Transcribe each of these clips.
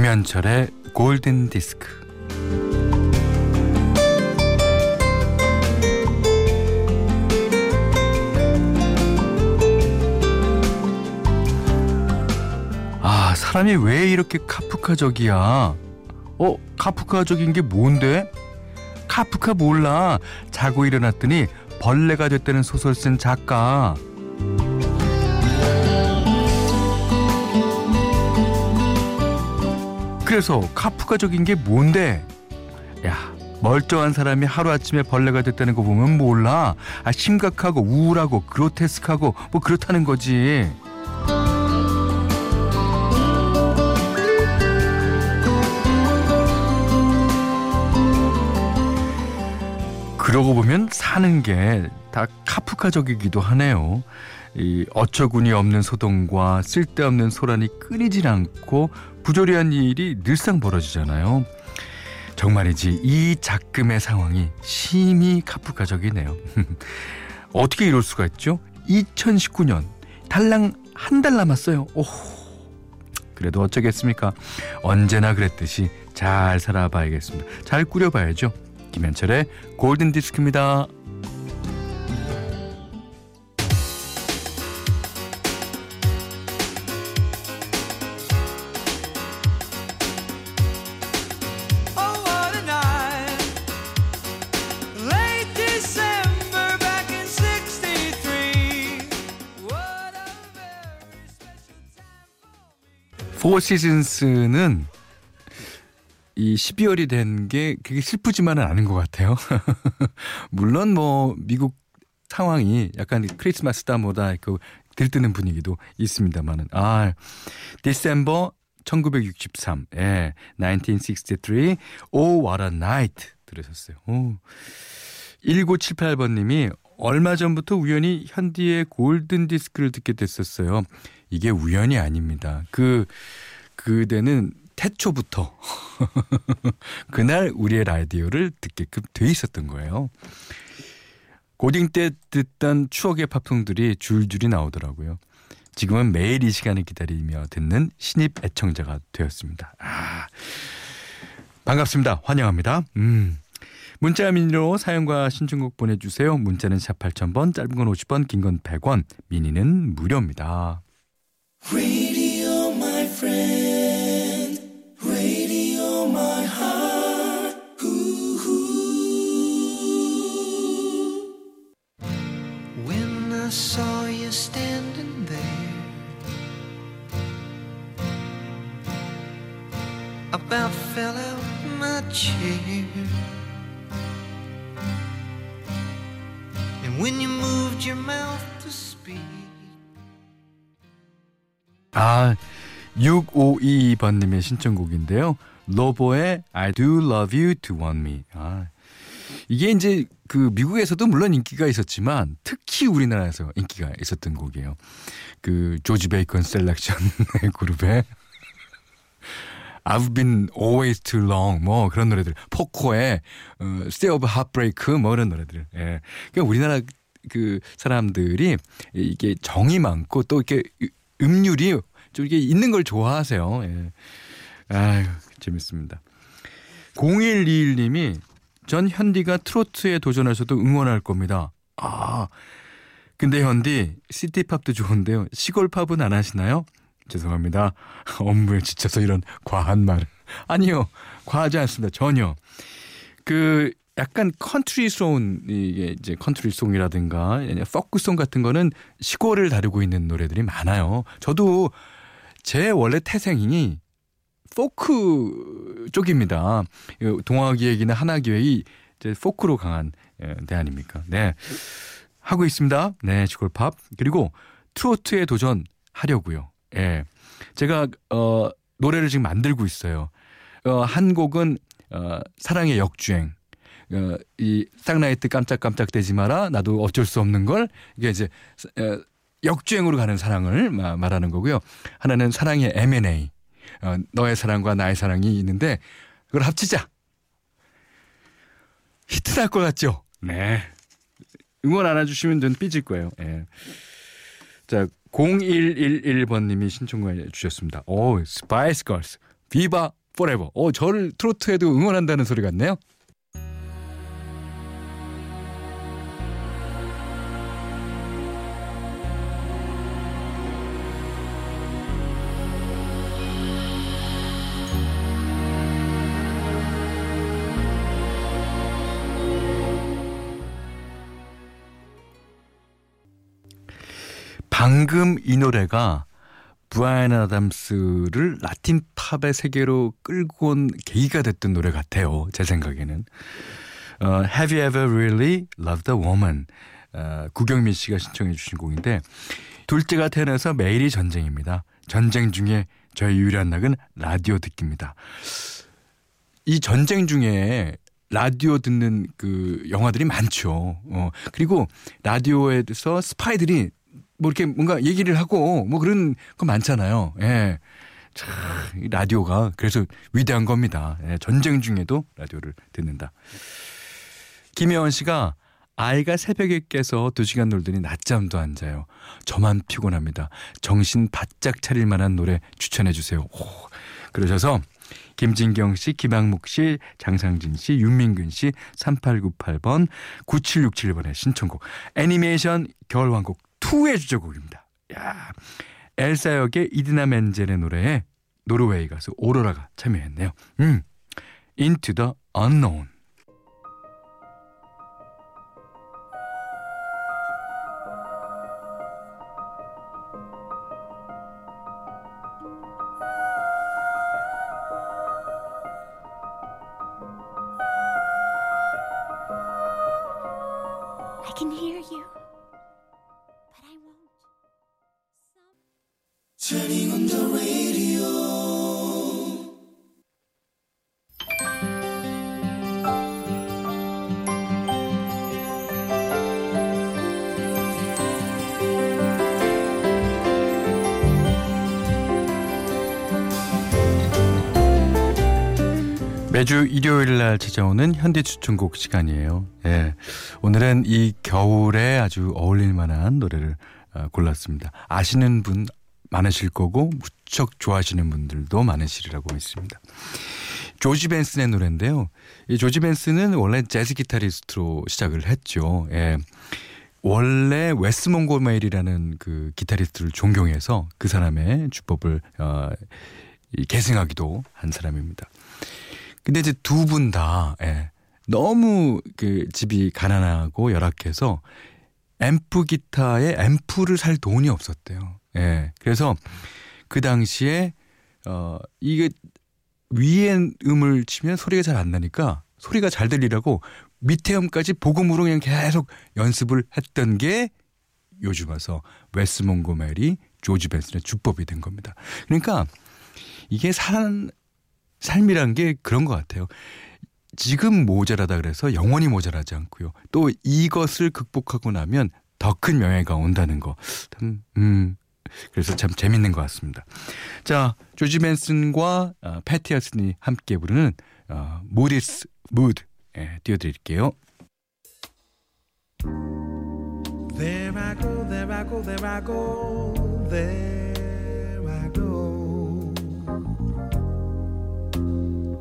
김현철의 골든 디스크. 아, 사람이 왜 이렇게 카프카적이야? 어, 카프카적인 게 뭔데? 카프카 몰라. 자고 일어났더니 벌레가 됐다는 소설 쓴 작가. 그래서 카프카적인 게 뭔데? 야, 멀쩡한 사람이 하루아침에 벌레가 됐다는 거 보면 몰라. 아, 심각하고 우울하고 그로테스크하고 뭐 그렇다는 거지. 그러고 보면 사는 게 다 카프카적이기도 하네요. 이 어처구니 없는 소동과 쓸데없는 소란이 끊이질 않고 부조리한 일이 늘상 벌어지잖아요. 정말이지 이 작금의 상황이 심히 카프카적이네요. 어떻게 이럴 수가 있죠? 2019년 달랑 한 달 남았어요. 오, 그래도 어쩌겠습니까? 언제나 그랬듯이 잘 살아봐야겠습니다. 잘 꾸려봐야죠. 김현철의 골든 디스크입니다. Oh, what a night. Late December back in 63. What a very special time for me. 포 시즌스는 이 12월이 된 게 그게 슬프지만은 않은 것 같아요. 물론 뭐 미국 상황이 약간 크리스마스다 뭐다 그 들뜨는 분위기도 있습니다만은 아 디셈버 1963, 예, 1963, Oh What a Night 들으셨어요. 오. 1978번 님이 얼마 전부터 우연히 현디의 골든 디스크를 듣게 됐었어요. 이게 우연이 아닙니다. 그 그대는 태초부터 그날 우리의 라디오를 듣게끔 돼 있었던 거예요. 고딩 때 듣던 추억의 팝송들이 줄줄이 나오더라고요. 지금은 매일 이 시간을 기다리며 듣는 신입 애청자가 되었습니다. 아, 반갑습니다. 환영합니다. 음. 문자 미니로 사연과 신청곡 보내주세요. 문자는 샵 8000번, 짧은 건 50원, 긴 건 100원, 미니는 무료입니다. Radio, I saw you standing there, about fell out my chair. And when you moved your mouth to speak. 아, 6522번님의 신청곡인데요. 로보의 I do love you to want me. 아, 이게 이제 그 미국에서도 물론 인기가 있었지만 특히 우리나라에서 인기가 있었던 곡이에요. 그 조지 베이컨 셀렉션의 그룹의 I've Been Away Too Long 뭐 그런 노래들 포코의 어, Sea of Heartbreak 뭐 이런 노래들 예. 그러니까 우리나라 그 사람들이 이게 정이 많고 또 이렇게 음률이 좀 이게 있는 걸 좋아하세요. 예. 아유 재밌습니다. 0121님이 전 현디가 트로트에 도전하셔도 응원할 겁니다. 아 근데 현디 시티팝도 좋은데요. 시골팝은 안 하시나요? 죄송합니다. 업무에 지쳐서 이런 과한 말을. 아니요. 과하지 않습니다. 전혀. 그 약간 컨트리송 이게 이제 컨트리송이라든가 포크송 같은 거는 시골을 다루고 있는 노래들이 많아요. 저도 제 원래 태생이 포크 쪽입니다. 동화기획이나 하나기획이 이제 포크로 강한 예, 대 아닙니까? 네. 하고 있습니다. 네, 시골팝. 그리고 트로트에 도전하려고요. 예. 제가 어 노래를 지금 만들고 있어요. 어 한 곡은 어 사랑의 역주행. 어, 이 쌍라이트 깜짝깜짝 대지 마라. 나도 어쩔 수 없는 걸. 이게 이제 어, 역주행으로 가는 사랑을 마, 말하는 거고요. 하나는 사랑의 M&A. 어, 너의 사랑과 나의 사랑이 있는데 그걸 합치자. 히트 날 것 같죠? 네. 응원 안 해주시면 눈 삐질 거예요. 예. 자, 0111번님이 신청해 주셨습니다. 오, 스파이스 걸스. Viva Forever. 어, 저를 트로트에도 응원한다는 소리 같네요. 방금 이 노래가 브라이언 아담스를 라틴 팝의 세계로 끌고 온 계기가 됐던 노래 같아요. 제 생각에는. 어, Have you ever really loved a woman? 어, 구경민 씨가 신청해 주신 곡인데 둘째가 태어나서 매일이 전쟁입니다. 전쟁 중에 저의 유일한 낙은 라디오 듣기입니다. 이 전쟁 중에 라디오 듣는 그 영화들이 많죠. 어, 그리고 라디오에서 스파이들이 뭐 이렇게 뭔가 얘기를 하고 뭐 그런 거 많잖아요. 예. 참, 라디오가 그래서 위대한 겁니다. 예, 전쟁 중에도 라디오를 듣는다. 김혜원 씨가 아이가 새벽에 깨서 두 시간 놀더니 낮잠도 안 자요. 저만 피곤합니다. 정신 바짝 차릴 만한 노래 추천해 주세요. 오, 그러셔서 김진경 씨, 김학묵 씨, 장상진 씨, 윤민균 씨, 3898번, 9767번의 신청곡 애니메이션 겨울왕국 2의 주제곡입니다. 야, 엘사 역의 이디나 멘젤의 노래에 노르웨이 가수 오로라가 참여했네요. 음, Into the Unknown. I can hear you, 매주 일요일 날 찾아오는 현대 추천곡 시간이에요. 예. 오늘은 이 겨울에 아주 어울릴 만한 노래를 어, 골랐습니다. 아시는 분 많으실 거고 무척 좋아하시는 분들도 많으시리라고 믿습니다. 조지 벤슨의 노래인데요. 이 조지 벤슨은 원래 재즈 기타리스트로 시작을 했죠. 예. 원래 웨스 몽고메일이라는 그 기타리스트를 존경해서 그 사람의 주법을 어, 이 계승하기도 한 사람입니다. 근데 이제 두 분 다 예, 너무 그 집이 가난하고 열악해서 앰프 기타에 앰프를 살 돈이 없었대요. 예. 그래서 그 당시에 어 이게 위에 음을 치면 소리가 잘 안 나니까 소리가 잘 들리라고 밑에 음까지 복음으로 그냥 계속 연습을 했던 게 요즘 와서 웨스 몽고메리 조지 벤슨의 주법이 된 겁니다. 그러니까 이게 산 삶이란 게 그런 것 같아요. 지금 모자라다 그래서 영원히 모자라지 않고요. 또 이것을 극복하고 나면 더 큰 명예가 온다는 거. 참, 음, 그래서 참 재밌는 것 같습니다. 자, 조지 벤슨과 어, 패티 오스틴이 함께 부르는 어, Moody's Mood 예, 띄워드릴게요. There I go, there I go, there I go, there I go.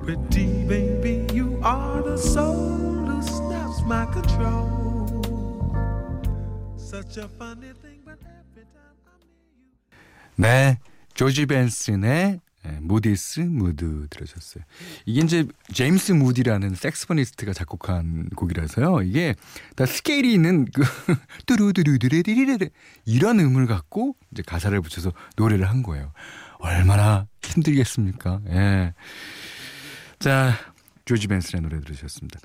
Pretty baby, you are the soul who snaps my control. Such a funny thing, but every time I'm near you. 네, 조지 벤슨의 예, 무디스 무드 들으셨어요. 이게 이제 제임스 무디라는 색스포니스트가 작곡한 곡이라서요. 이게 다 스케일이 있는 그 뚜루뚜루뚜루리리리 이런 음을 갖고 이제 가사를 붙여서 노래를 한 거예요. 얼마나 힘들겠습니까? 예. 자, 조지 벤슨의 노래 들으셨습니다.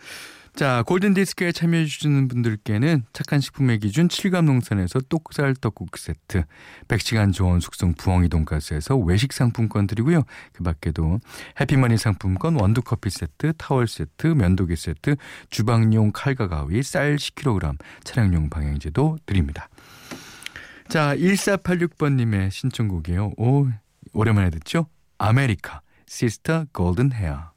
자, 골든디스크에 참여해주시는 분들께는 착한 식품의 기준 칠갑농산에서 똑살 떡국 세트, 100시간 저온 숙성 부엉이 돈가스에서 외식 상품권 드리고요. 그 밖에도 해피머니 상품권 원두커피 세트, 타월 세트, 면도기 세트, 주방용 칼과 가위, 쌀 10kg, 차량용 방향제도 드립니다. 자, 1486번님의 신청곡이에요. 오, 오랜만에 듣죠? 아메리카, Sister Golden Hair.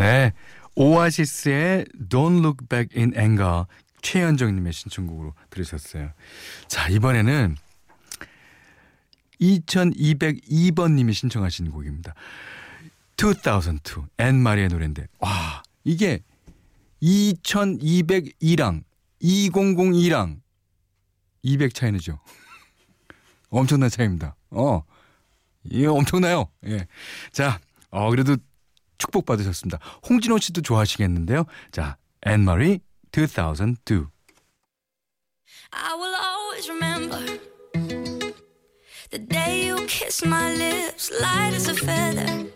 네. 오아시스의 Don't Look Back in Anger 최현정님의 신청곡으로 들으셨어요. 자, 이번에는 2202번님이 신청하신 곡입니다. 2002, 앤마리의 노래인데, 와, 이게 2202랑 2002랑 200 차이는죠. 엄청난 차이입니다. 어, 이게 엄청나요. 예. 자, 어, 그래도 축복받으셨습니다. 홍진호 씨도 좋아하시겠는데요. 자, 앤마리 2002. I will always remember the day you kissed my lips, light as a feather.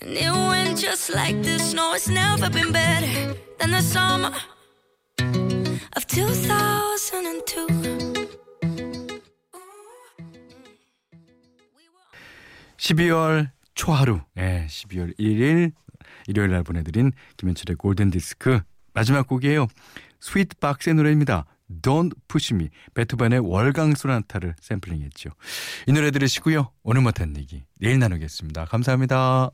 And it went just like this. No, it's never been better than the summer of 2002. 12월 초하루, 예, 12월 1일 일요일 날 보내드린 김현철의 골든 디스크 마지막 곡이에요. 스위트 박스의 노래입니다. Don't Push Me. 베토벤의 월강 소나타를 샘플링했죠. 이 노래 들으시고요. 오늘 못한 얘기 내일 나누겠습니다. 감사합니다.